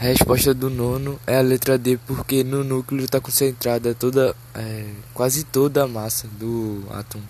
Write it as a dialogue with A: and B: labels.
A: A resposta do nono é a letra D, porque no núcleo está concentrada toda, é, quase toda a massa do átomo.